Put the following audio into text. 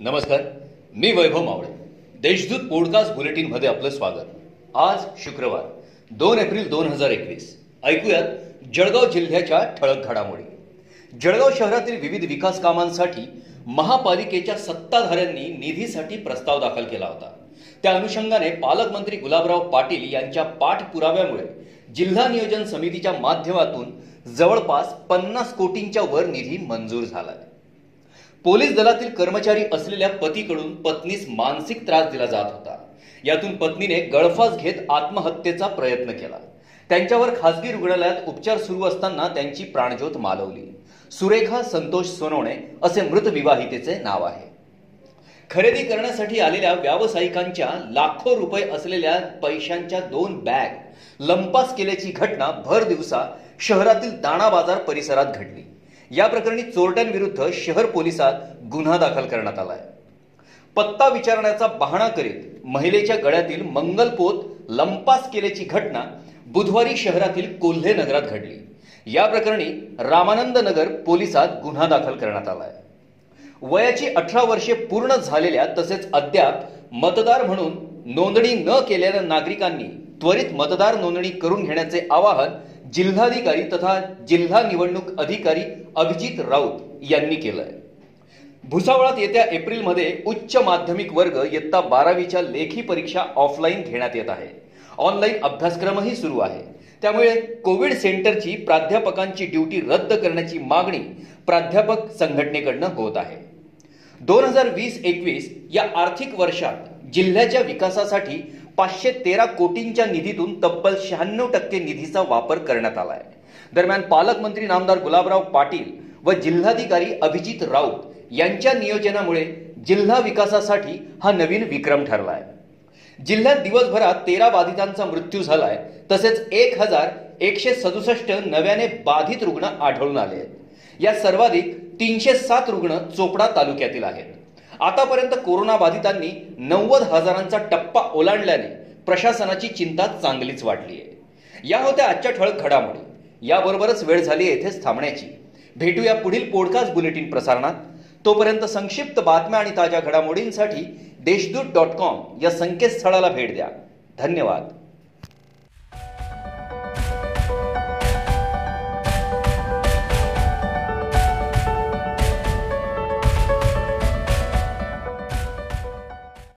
नमस्कार मी वैभव मावळे. देशदूत पॉडकास्ट बुलेटिनमध्ये आपलं स्वागत. आज शुक्रवार दोन एप्रिल दोन हजार एकवीस. ऐकूयात जळगाव जिल्ह्याच्या ठळक घडामोडी. जळगाव शहरातील विविध विकास कामांसाठी महापालिकेच्या सत्ताधाऱ्यांनी निधीसाठी प्रस्ताव दाखल केला होता. त्या अनुषंगाने पालकमंत्री गुलाबराव पाटील यांच्या पाठपुराव्यामुळे जिल्हा नियोजन समितीच्या माध्यमातून जवळपास पन्नास कोटींच्या वर निधी मंजूर झालाय. पोलीस दलातील कर्मचारी असलेल्या पतीकडून पत्नीस मानसिक त्रास दिला जात होता. यातून पत्नीने गळफास घेत आत्महत्येचा प्रयत्न केला. त्यांच्यावर खासगी रुग्णालयात उपचार सुरू असताना त्यांची प्राणज्योत मालवली. सुरेखा संतोष सोनवणे असे मृत विवाहितेचे नाव आहे. खरेदी करण्यासाठी आलेल्या व्यावसायिकांच्या लाखो रुपये असलेल्या पैशांच्या दोन बॅग लंपास केल्याची घटना भर दिवसा शहरातील दाणा बाजार परिसरात घडली. या प्रकरणी चोरट्यांविरुद्ध शहर पोलिसात गुन्हा दाखल करण्यात आलाय. पत्ता विचारण्याचा बहाणा करीत महिलेच्या गळ्यातील मंगलपोत लंपास केल्याची घटना बुधवारी शहरातील कोल्हे नगरात घडली. या प्रकरणी रामानंद नगर पोलिसात गुन्हा दाखल करण्यात आलाय. वयाची अठरा वर्षे पूर्ण झालेल्या तसेच अद्याप मतदार म्हणून नोंदणी न केलेल्या नागरिकांनी त्वरित मतदार नोंदणी करून घेण्याचे आवाहन जिल्हाधिकारी तथा जिल्हा निवडणूक अधिकारी अभिजित राऊत यांनी केलंय. भुसावळात येत्या एप्रिलमध्ये उच्च माध्यमिक वर्ग इयत्ता बारावीच्या लेखी परीक्षा ऑफलाईन घेण्यात येत आहे. ऑनलाईन अभ्यासक्रमही सुरू आहे. त्यामुळे कोविड सेंटरची प्राध्यापकांची ड्युटी रद्द करण्याची मागणी प्राध्यापक संघटनेकडनं होत आहे. दोन हजार वीस एकवीस या आर्थिक वर्षात जिल्ह्याच्या विकासासाठी पाचशे तेरा कोटींच्या निधीतून तब्बल शहाण्णव टक्के निधीचा वापर करण्यात आलाय. दरम्यान पालकमंत्री नामदार गुलाबराव पाटील व जिल्हाधिकारी अभिजित राऊत यांच्या नियोजनामुळे जिल्हा विकासासाठी हा नवीन विक्रम ठरलाय. जिल्ह्यात दिवसभरात तेरा बाधितांचा मृत्यू झालाय तसेच एक हजार एकशे सदुसष्ट नव्याने बाधित रुग्ण आढळून आले आहेत. या सर्वाधिक तीनशे सात रुग्ण चोपडा तालुक्यातील आहेत. आतापर्यंत कोरोना बाधितांनी नव्वद हजारांचा टप्पा ओलांडल्याने प्रशासनाची चिंता चांगलीच वाढली आहे या होत्या आजच्या ठळक घडामोडी. याबरोबरच वेळ झाली येथेच थांबण्याची. भेटूया पुढील पॉडकास्ट बुलेटिन प्रसारणात. तोपर्यंत संक्षिप्त बातम्या आणि ताज्या घडामोडींसाठी देशदूत डॉट कॉम या संकेतस्थळाला भेट द्या. धन्यवाद.